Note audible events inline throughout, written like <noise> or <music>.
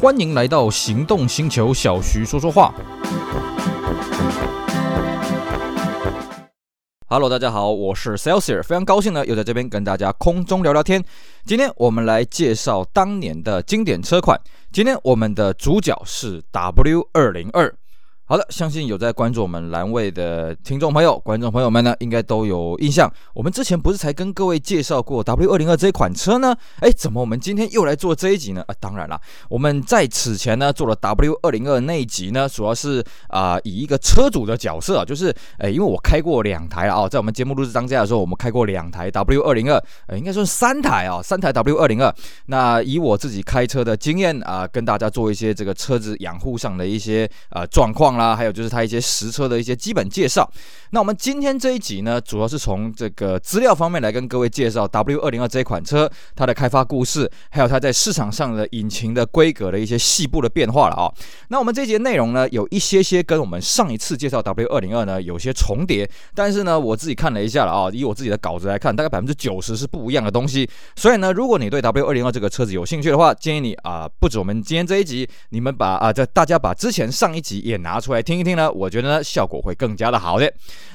欢迎来到行动星球，小徐说说话。Hello，大家好，我是 Celsius，非常高兴呢，又在这边跟大家空中聊聊天。今天我们来介绍当年的经典车款。今天我们的主角是 W 二零二。好的，相信有在关注我们栏位的听众朋友、观众朋友们呢，应该都有印象。我们之前不是才跟各位介绍过 W 二零二这款车呢？哎，怎么我们今天又来做这一集呢？啊，当然啦，我们在此前呢做了 W 二零二那一集呢，主要是啊、以一个车主的角色，就是哎，因为我开过两台啊、在我们节目录制当下的时候，我们开过两台 W 二零二，呃，应该说是三台啊、三台 W 二零二。那以我自己开车的经验啊、跟大家做一些这个车子养护上的一些呃状况。啦，还有就是它一些实车的一些基本介绍。那我们今天这一集呢，主要是从这个资料方面来跟各位介绍 W 二零二这款车，它的开发故事，还有它在市场上的引擎的规格的一些细部的变化了啊。那我们这节内容呢，有一些些跟我们上一次介绍 W 二零二呢有些重叠，但是呢，我自己看了一下了啊，以我自己的稿子来看，大概百分之九十是不一样的东西。所以呢，如果你对 W 二零二这个车子有兴趣的话，建议你啊，不止我们今天这一集，你们把啊，这大家把之前上一集也拿出出来听一听呢，我觉得呢效果会更加的好的。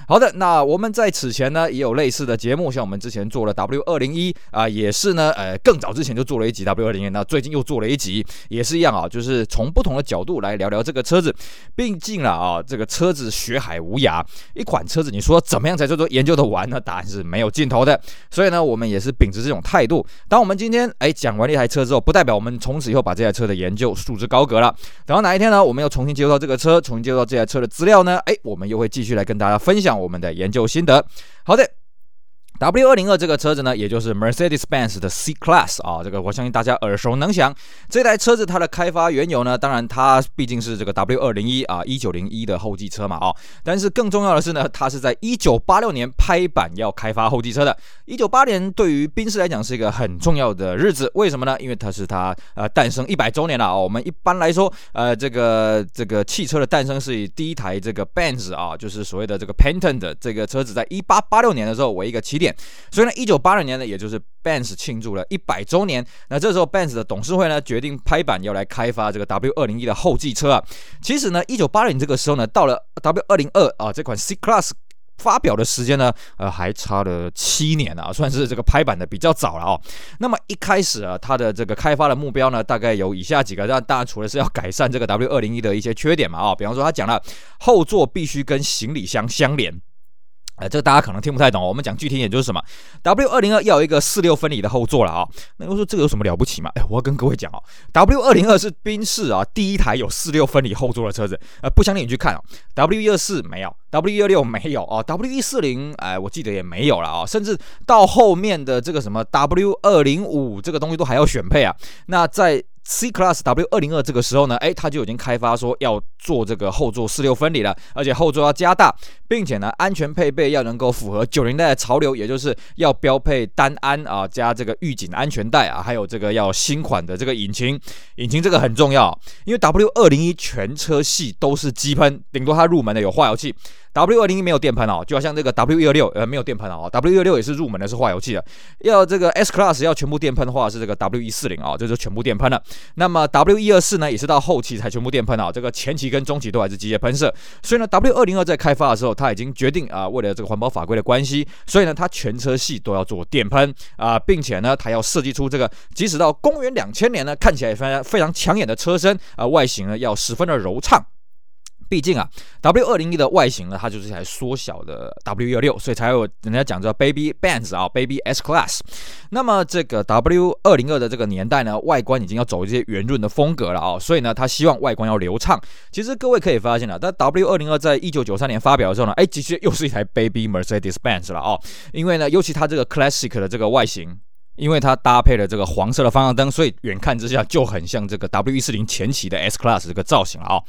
好的，那我们在此前呢也有类似的节目，像我们之前做了 W 二零一啊，也是呢，呃，更早之前就做了一集 W 二零一，那最近又做了一集，也是一样啊，就是从不同的角度来聊聊这个车子。毕竟了啊，这个车子学海无涯，一款车子你说怎么样才叫做研究的完呢？答案是没有尽头的。所以呢，我们也是秉持这种态度。当我们今天哎讲完一台车之后，不代表我们从此以后把这台车的研究束之高阁了。等到哪一天呢，我们又重新接触到这个车，重新接触到这台车的资料呢，哎，我们又会继续来跟大家分享我们的研究心得。好的。W 二零二这个车子呢，也就是 Mercedes-Benz 的 C Class 啊，这个我相信大家耳熟能详。这台车子它的开发缘由呢，当然它毕竟是这个 W 二零一啊一九零一的后继车嘛啊，但是更重要的是呢，它是在一九八六年拍板要开发后继车的。一九八年对于宾士来讲是一个很重要的日子，为什么呢？因为它是它呃诞生一百周年了啊。我们一般来说呃这个这个汽车的诞生是以第一台这个 Benz 啊，就是所谓的这个 Patent 的这个车子在一八八六年的时候为一个起点。所以呢，一九八零年呢，也就是 Benz 庆祝了一百周年。那这时候，Benz 的董事会呢，决定拍板要来开发这个 W 二零一的后继车啊。其实呢，一九八零这个时候呢，到了 W 二零二啊这款 C Class 发表的时间呢，呃，还差了七年啊，算是这个拍板的比较早了哦。那么一开始啊，它的这个开发的目标呢，大概有以下几个。那当然，除了是要改善这个 W 二零一的一些缺点嘛，啊，比方说他讲了后座必须跟行李箱相连。呃，这个大家可能听不太懂，我们讲具体一点就是什么，W 二零二要有一个四六分离的后座了啊。那我说这个有什么了不起吗？哎，我要跟各位讲哦，W 二零二是宾士啊第一台有四六分离后座的车子。呃，不相信你去看哦，W 一二四没有，W 一二六没有啊，W 一四零哎，我记得也没有了啊，甚至到后面的这个什么 W 二零五这个东西都还要选配啊。那在 C Class W 二零二这个时候呢，哎，它就已经开发说要做这个后座四六分离了，而且后座要加大，并且呢，安全配备要能够符合九零代的潮流，也就是要标配单安啊，加这个预警安全带啊，还有这个要新款的这个引擎，引擎这个很重要，因为 W 二零一全车系都是机喷，顶多它入门的有化油器。W 二零一没有电喷哦，就好像这个 W 一二六呃没有电喷哦，W 一二六也是入门的是化油器的。要这个 S Class 要全部电喷的话是这个 W 一四零啊，这就全部电喷了。那么 W 一二四呢也是到后期才全部电喷啊，这个前期跟中期都还是机械喷射。所以呢 W 二零二在开发的时候，它已经决定啊，为了这个环保法规的关系，所以呢它全车系都要做电喷啊，并且呢它要设计出这个即使到公元两千年呢看起来非常非常抢眼的车身啊，外形呢要十分的柔畅。毕竟啊，W 二零一的外形呢，它就是一台缩小的 W 一二六，所以才有人家讲叫 Baby Benz 啊，Baby S Class。那么这个 W 二零二的这个年代呢，外观已经要走一些圆润的风格了啊，所以呢，他希望外观要流畅。其实各位可以发现了，但 W 二零二在一九九三年发表的时候呢，哎，其实又是一台 Baby Mercedes Benz 了啊，因为呢，尤其它这个 Classic 的这个外形。因为它搭配了这个黄色的方向灯，所以远看之下就很像这个 W 一四零前期的 S Class 这个造型了啊。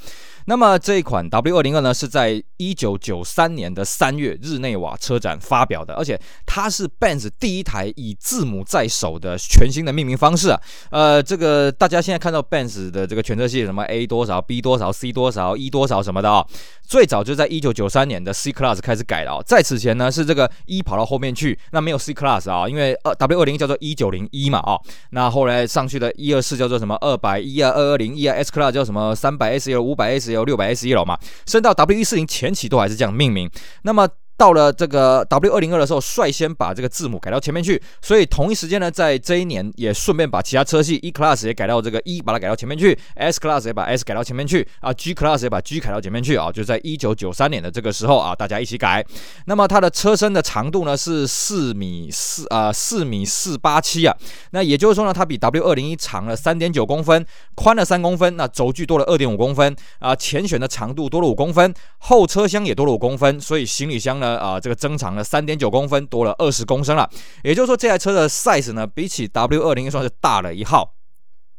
那么这一款 W 二零二呢，是在一九九三年的三月日内瓦车展发表的，而且它是 Benz 第一台以字母在手的全新的命名方式啊。呃，这个大家现在看到 Benz 的这个全车系什么 A 多少、B 多少、C 多少、E 多少什么的啊，最早就在一九九三年的 C Class 开始改的啊。在此前呢，是这个 E 跑到后面去，那没有 C Class 啊，因为呃 W 二零叫做一九零一嘛啊，那后来上去的一二四叫做什么二百一啊、二二零一啊，S Class 叫什么三百 SL、五百 S 有六百 SL 嘛，升到 W 一四零前期都还是这样命名，那么。到了这个 W 二零二的时候，率先把这个字母改到前面去，所以同一时间呢，在这一年也顺便把其他车系 E Class 也改到这个 E，把它改到前面去；S Class 也把 S 改到前面去啊；G Class 也把 G 改到前面去啊。就在一九九三年的这个时候啊，大家一起改。那么它的车身的长度呢是四米四啊，四米四八七啊。那也就是说呢，它比 W 二零一长了三点九公分，宽了三公分，那轴距多了二点五公分啊，前悬的长度多了五公分，后车厢也多了五公分，所以行李箱呢。啊，这个增长了三点九公分，多了二十公升了。也就是说，这台车的 size 呢，比起 W 二零算是大了一号。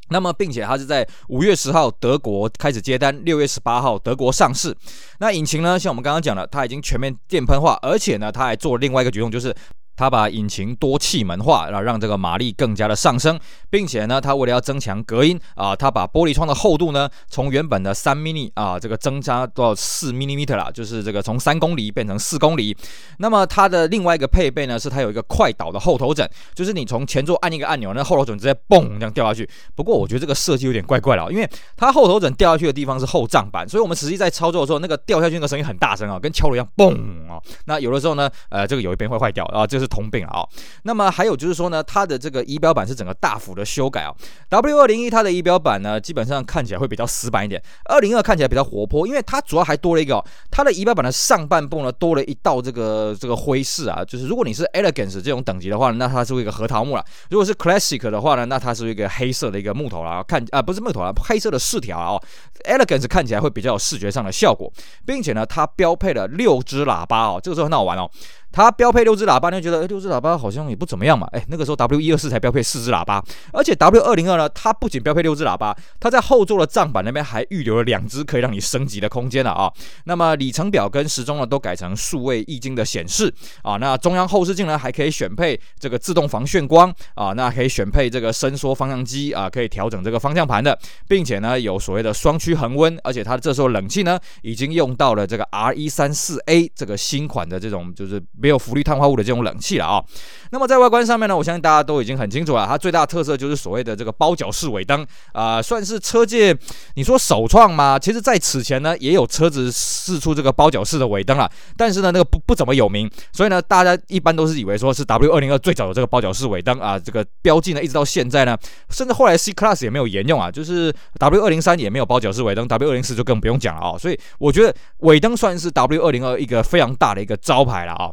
那么，并且它是在五月十号德国开始接单，六月十八号德国上市。那引擎呢，像我们刚刚讲的，它已经全面电喷化，而且呢，它还做了另外一个举动，就是。它把引擎多气门化，然后让这个马力更加的上升，并且呢，它为了要增强隔音啊，它把玻璃窗的厚度呢，从原本的三 mm 啊，这个增加到四 mm 了，就是这个从三公厘变成四公厘。那么它的另外一个配备呢，是它有一个快倒的后头枕，就是你从前座按一个按钮，那后头枕直接嘣这样掉下去。不过我觉得这个设计有点怪怪的，因为它后头枕掉下去的地方是后帐板，所以我们实际在操作的时候，那个掉下去那个声音很大声啊，跟敲锣一样嘣啊。那有的时候呢，呃，这个有一边会坏掉啊，就是通病。啊，那么还有就是说呢，它的这个仪表板是整个大幅的修改啊。W 二零一它的仪表板呢，基本上看起来会比较死板一点，二零二看起来比较活泼，因为它主要还多了一个，它的仪表板的上半部呢多了一道这个这个灰饰啊，就是如果你是 Elegance 这种等级的话，那它是一个核桃木了；如果是 Classic 的话呢，那它是一个黑色的一个木头了，看啊不是木头了，黑色的饰条啊。Elegance 看起来会比较有视觉上的效果，并且呢，它标配了六只喇叭哦，这个时候很好玩哦。它标配六只喇叭，你就觉得，哎，六只喇叭好像也不怎么样嘛。哎，那个时候 W 一二四才标配四只喇叭，而且 W 二零二呢，它不仅标配六只喇叭，它在后座的帐板那边还预留了两只可以让你升级的空间了啊。那么里程表跟时钟呢，都改成数位液晶的显示啊。那中央后视镜呢，还可以选配这个自动防眩光啊，那可以选配这个伸缩方向机啊，可以调整这个方向盘的，并且呢，有所谓的双区恒温，而且它这时候冷气呢，已经用到了这个 R 一三四 A 这个新款的这种就是没有氟氯碳化物的这种冷气了啊。那么在外观上面呢，我相信大家都已经很清楚了，它最大的特色就是所谓的这个包角式尾灯啊，算是车界你说首创吗？其实在此前呢，也有车子试出这个包角式的尾灯了，但是呢，那个不不怎么有名，所以呢，大家一般都是以为说是 W 二零二最早的这个包角式尾灯啊，这个标记呢，一直到现在呢，甚至后来 C Class 也没有沿用啊，就是 W 二零三也没有包角式尾灯，W 二零四就更不用讲了啊，所以我觉得尾灯算是 W 二零二一个非常大的一个招牌了啊。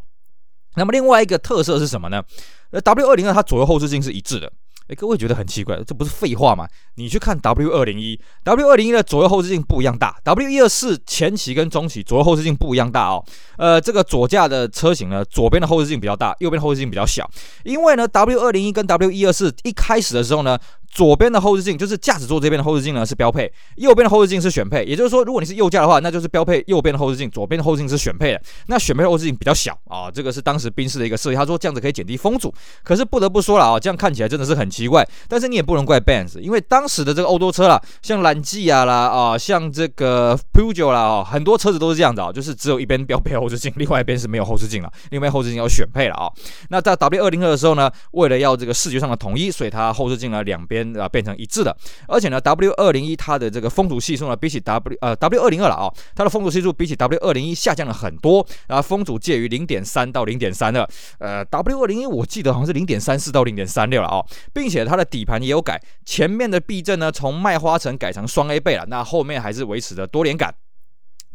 那么另外一个特色是什么呢？呃，W 二零二它左右后视镜是一致的。诶，各位觉得很奇怪，这不是废话吗？你去看 W 二零一，W 二零一的左右后视镜不一样大，W 一二四前期跟中期左右后视镜不一样大哦。呃，这个左驾的车型呢，左边的后视镜比较大，右边后视镜比较小。因为呢，W 二零一跟 W 一二四一开始的时候呢。左边的后视镜就是驾驶座这边的后视镜呢是标配，右边的后视镜是选配。也就是说，如果你是右驾的话，那就是标配右边的后视镜，左边的后视镜是选配的。那选配后视镜比较小啊，这个是当时宾士的一个设计。他说这样子可以减低风阻。可是不得不说了啊，这样看起来真的是很奇怪。但是你也不能怪 Benz，因为当时的这个欧洲车啦，像兰吉亚啦啊，像这个 Peugeot 啦啊，很多车子都是这样子啊，就是只有一边标配 <laughs> 后视镜，另外一边是没有后视镜了，另外后视镜要选配了啊。那在 W 二零二的时候呢，为了要这个视觉上的统一，所以它后视镜呢两边啊变成一致的，而且呢，W 二零一它的这个风阻系数呢，比起 W 呃 W 二零二了啊，它的风阻系数比起 W 二零一下降了很多，然后风阻介于零点三到零点三二，呃，W 二零一我记得好像是零点三四到零点三六了啊，并且它的底盘也有改，前面的避震呢从麦花臣改成双 A 倍了，那后面还是维持着多连杆。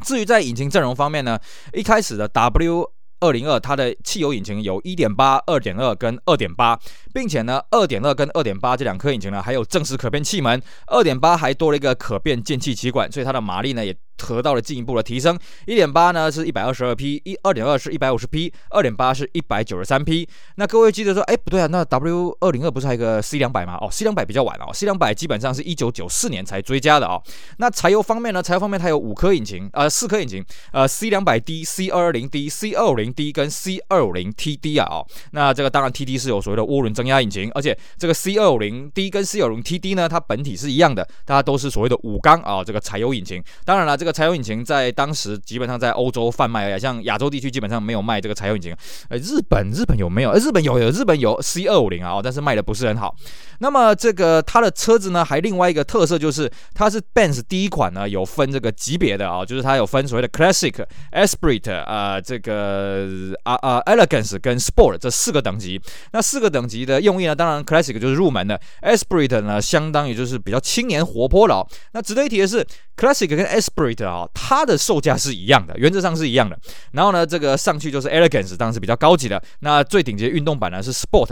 至于在引擎阵容方面呢，一开始的 W 二零二它的汽油引擎有一点八、二、点二跟二点八并且呢二点二跟二点八这两颗引擎呢还有正时可变气门二点八还多了一个可变进气歧管，所以它的马力呢也得到了进一步的提升。一点八呢是一百二十二匹，一二点二是一百五十匹，二点八是一百九十三匹。那各位记得说，哎，不对啊，那 W 二零二不是还有个 C 两百吗？哦，C 两百比较晚哦，C 两百基本上是一九九四年才追加的哦。那柴油方面呢？柴油方面它有五颗引擎，呃，四颗引擎，呃，C 两百 D、C 二二零 D、C 二五零 D 跟 C 二五零 TD 啊哦。那这个当然 TD 是有所谓的涡轮增压引擎，而且这个 C 二五零 D 跟 C 二五零 TD 呢，它本体是一样的，大家都是所谓的五缸啊，这个柴油引擎。当然了，这个个柴油引擎在当时基本上在欧洲贩卖，像亚洲地区基本上没有卖这个柴油引擎。呃，日本日本有没有？日本有有，日本有 C 二五零啊，但是卖的不是很好。那么这个它的车子呢，还另外一个特色就是它是 Benz 第一款呢，有分这个级别的啊，就是它有分所谓的 Classic、Esprit 啊，这个啊啊 Elegance 跟 Sport 这四个等级。那四个等级的用意呢，当然 Classic 就是入门的，Esprit 呢相当于就是比较青年活泼了。那值得一提的是，Classic 跟 Esprit 啊，它的售价是一样的，原则上是一样的。然后呢，这个上去就是 Elegance，当然是比较高级的。那最顶级的运动版呢是 Sport。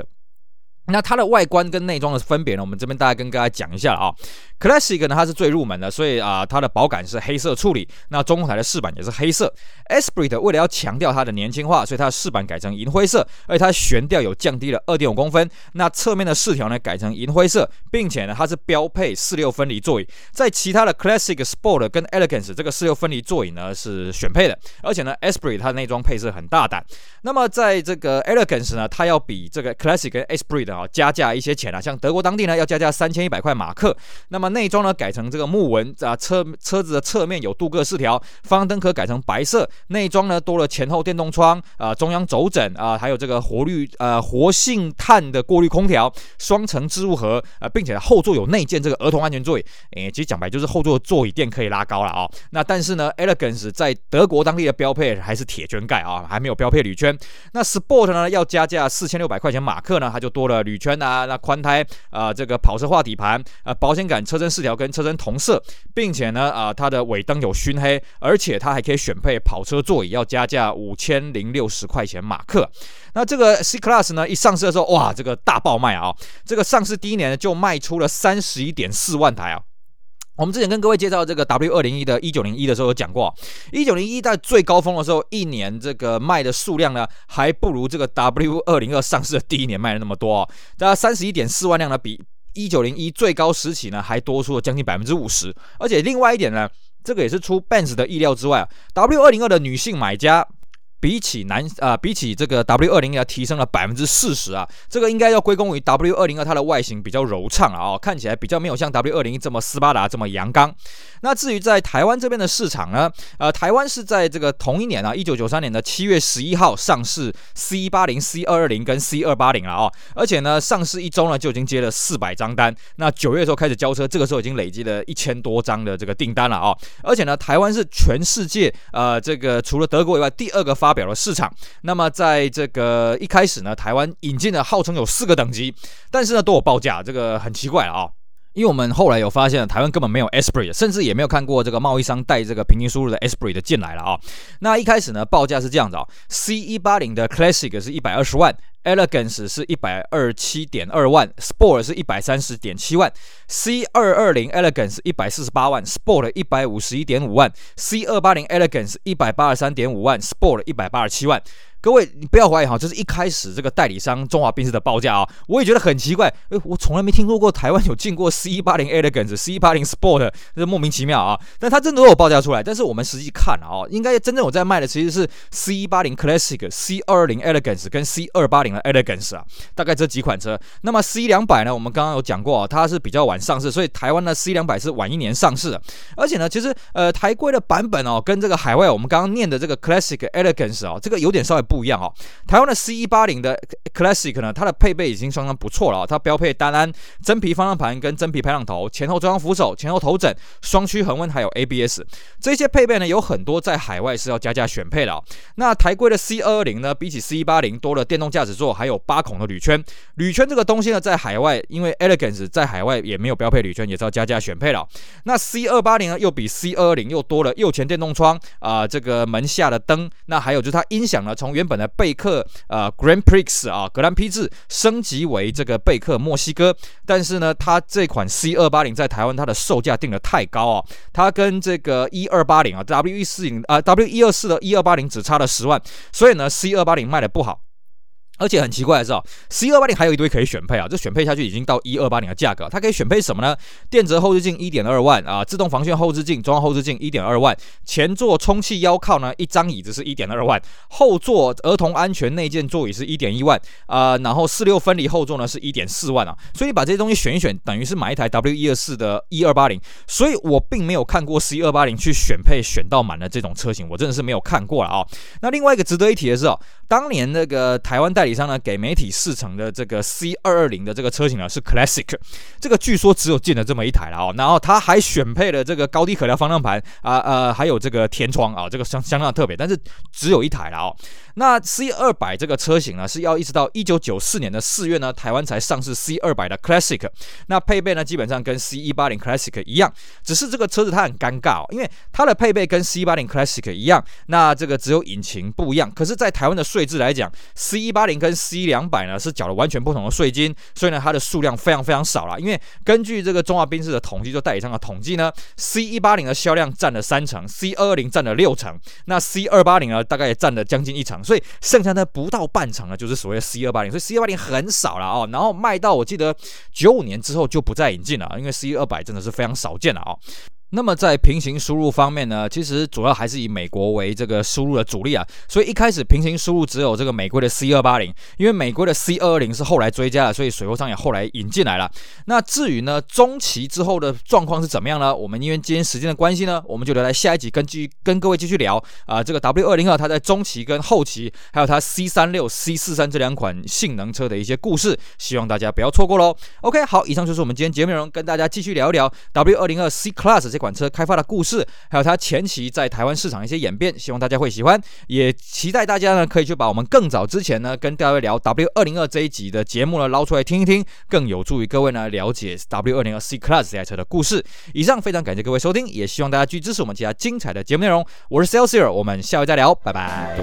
那它的外观跟内装的分别呢，我们这边大概跟大家讲一下啊。Classic 呢，它是最入门的，所以啊，它的保感是黑色处理。那中控台的饰板也是黑色。Esprit 为了要强调它的年轻化，所以它的饰板改成银灰色，而且它悬吊有降低了二点五公分。那侧面的饰条呢改成银灰色，并且呢它是标配四六分离座椅。在其他的 Classic、Sport 跟 Elegance 这个四六分离座椅呢是选配的，而且呢 Esprit 它的内装配色很大胆。那么在这个 Elegance 呢，它要比这个 Classic 跟 Esprit 啊加价一些钱啊，像德国当地呢要加价三千一百块马克。那么内装呢改成这个木纹啊，车车子的侧面有镀铬饰条，方灯壳改成白色，内装呢多了前后电动窗啊，中央轴枕啊，还有这个活氯呃活性炭的过滤空调，双层置物盒啊，并且后座有内建这个儿童安全座椅，诶，其实讲白就是后座座椅垫可以拉高了啊。那但是呢，Elegance 在德国当地的标配还是铁圈盖啊，还没有标配铝圈。那 Sport 呢要加价四千六百块钱马克呢，它就多了铝圈啊，那宽胎啊，这个跑车化底盘啊，保险杆。车身饰条跟车身同色，并且呢，啊，它的尾灯有熏黑，而且它还可以选配跑车座椅，要加价五千零六十块钱马克。那这个 C Class 呢，一上市的时候，哇，这个大爆卖啊！这个上市第一年呢，就卖出了三十一点四万台啊。我们之前跟各位介绍这个 W 二零一的一九零一的时候有讲过，一九零一在最高峰的时候，一年这个卖的数量呢，还不如这个 W 二零二上市的第一年卖的那么多啊。大概三十一点四万辆呢，比。一九零一最高时期呢，还多出了将近百分之五十，而且另外一点呢，这个也是出 Benz 的意料之外啊，W 二零二的女性买家。比起南啊、比起这个 W 二零要提升了百分之四十啊，这个应该要归功于 W 二零二它的外形比较柔畅啊、哦，看起来比较没有像 W 二零这么斯巴达这么阳刚。那至于在台湾这边的市场呢，呃，台湾是在这个同一年啊，一九九三年的七月十一号上市 C 八零、C 二二零跟 C 二八零了啊，而且呢，上市一周呢就已经接了四百张单，那九月的时候开始交车，这个时候已经累积了一千多张的这个订单了啊、哦，而且呢，台湾是全世界呃这个除了德国以外第二个发发表了市场，那么在这个一开始呢，台湾引进的号称有四个等级，但是呢都有报价，这个很奇怪了啊、因为我们后来有发现，台湾根本没有 Esprit，甚至也没有看过这个贸易商带这个平行输入的 Esprit 的进来了啊、那一开始呢报价是这样子啊、哦、，C 一八零的 Classic 是一百二十万，Elegance 是一百二十七点二万，Sport 是一百三十点七万，C 二二零 Elegance 一百四十八万，Sport 一百五十一点五万，C 二八零 Elegance 一百八十三点五万，Sport 一百八十七万。各位，你不要怀疑哈，就是一开始这个代理商中华宾士的报价啊，我也觉得很奇怪，诶，我从来没听说过台湾有进过 C 八零 Elegance、C 八零 Sport，这莫名其妙啊。但它真的都有报价出来，但是我们实际看啊，应该真正有在卖的其实是 C 八零 Classic、C 二二零 Elegance 跟 C 二八零的 Elegance 啊，大概这几款车。那么 C 两百呢，我们刚刚有讲过啊，它是比较晚上市，所以台湾的 C 两百是晚一年上市的。而且呢，其实呃台规的版本哦，跟这个海外我们刚刚念的这个 Classic Elegance 啊，这个有点稍微不不一样哦。台湾的 C 一八零的 Classic 呢，它的配备已经相当不错了，它标配单安真皮方向盘跟真皮排挡头，前后中央扶手、前后头枕、双区恒温还有 ABS 这些配备呢，有很多在海外是要加价选配的啊。那台规的 C 二二零呢，比起 C 一八零多了电动驾驶座，还有八孔的铝圈。铝圈这个东西呢，在海外因为 Elegance 在海外也没有标配铝圈，也是要加价选配了。那 C 二八零呢，又比 C 二二零又多了右前电动窗啊，这个门下的灯，那还有就是它音响呢，从原本的贝克呃 Grand Prix 啊格兰披治升级为这个贝克墨西哥，但是呢，它这款 C 二八零在台湾它的售价定的太高啊，它跟这个一二八零啊 W 一四零啊 W 一二四的一二八零只差了十万，所以呢 C 二八零卖的不好。而且很奇怪的是啊，C 二八零还有一堆可以选配啊，这选配下去已经到一二八零的价格，它可以选配什么呢？电折后视镜一点二万啊，自动防眩后视镜、中央后视镜一点二万，前座充气腰靠呢，一张椅子是一点二万，后座儿童安全内建座椅是一点一万啊，然后四六分离后座呢是一点四万啊，所以把这些东西选一选，等于是买一台 W 一二四的一二八零，所以我并没有看过 C 二八零去选配选到满的这种车型，我真的是没有看过了啊。那另外一个值得一提的是哦，当年那个台湾代理商呢，给媒体试乘的这个 C 二二零的这个车型呢是 Classic，这个据说只有进了这么一台了哦，然后它还选配了这个高低可调方向盘啊呃，还有这个天窗啊，这个相相当的特别，但是只有一台了哦。那 C 二百这个车型呢，是要一直到一九九四年的四月呢，台湾才上市 C 二百的 Classic。那配备呢，基本上跟 C 一八零 Classic 一样，只是这个车子它很尴尬哦，因为它的配备跟 C 一八零 Classic 一样，那这个只有引擎不一样。可是，在台湾的税制来讲，C 一八零跟 C 两百呢是缴了完全不同的税金，所以呢，它的数量非常非常少了。因为根据这个中华宾士的统计，就代理商的统计呢，C 一八零的销量占了三成，C 二二零占了六成，那 C 二八零呢，大概也占了将近一成。所以剩下的不到半场呢，就是所谓的 C 二八零，所以 C 二八零很少了哦。然后卖到我记得九五年之后就不再引进了，因为 C 二百真的是非常少见了哦。那么在平行输入方面呢，其实主要还是以美国为这个输入的主力啊，所以一开始平行输入只有这个美国的 C 二八零，因为美国的 C 二二零是后来追加的，所以水货商也后来引进来了。那至于呢中期之后的状况是怎么样呢？我们因为今天时间的关系呢，我们就留在下一集跟继跟各位继续聊啊、这个 W 二零二它在中期跟后期，还有它 C 三六、C 四三这两款性能车的一些故事，希望大家不要错过喽。OK，好，以上就是我们今天节目内容，跟大家继续聊一聊 W 二零二 C Class 这款车开发的故事，还有它前期在台湾市场一些演变，希望大家会喜欢，也期待大家呢可以去把我们更早之前呢跟各位聊 W 二零二这一集的节目呢捞出来听一听，更有助于各位呢了解 W 二零二 C Class 这台车的故事。以上非常感谢各位收听，也希望大家继续支持我们其他精彩的节目内容。我是 Celsior，我们下回再聊，拜拜。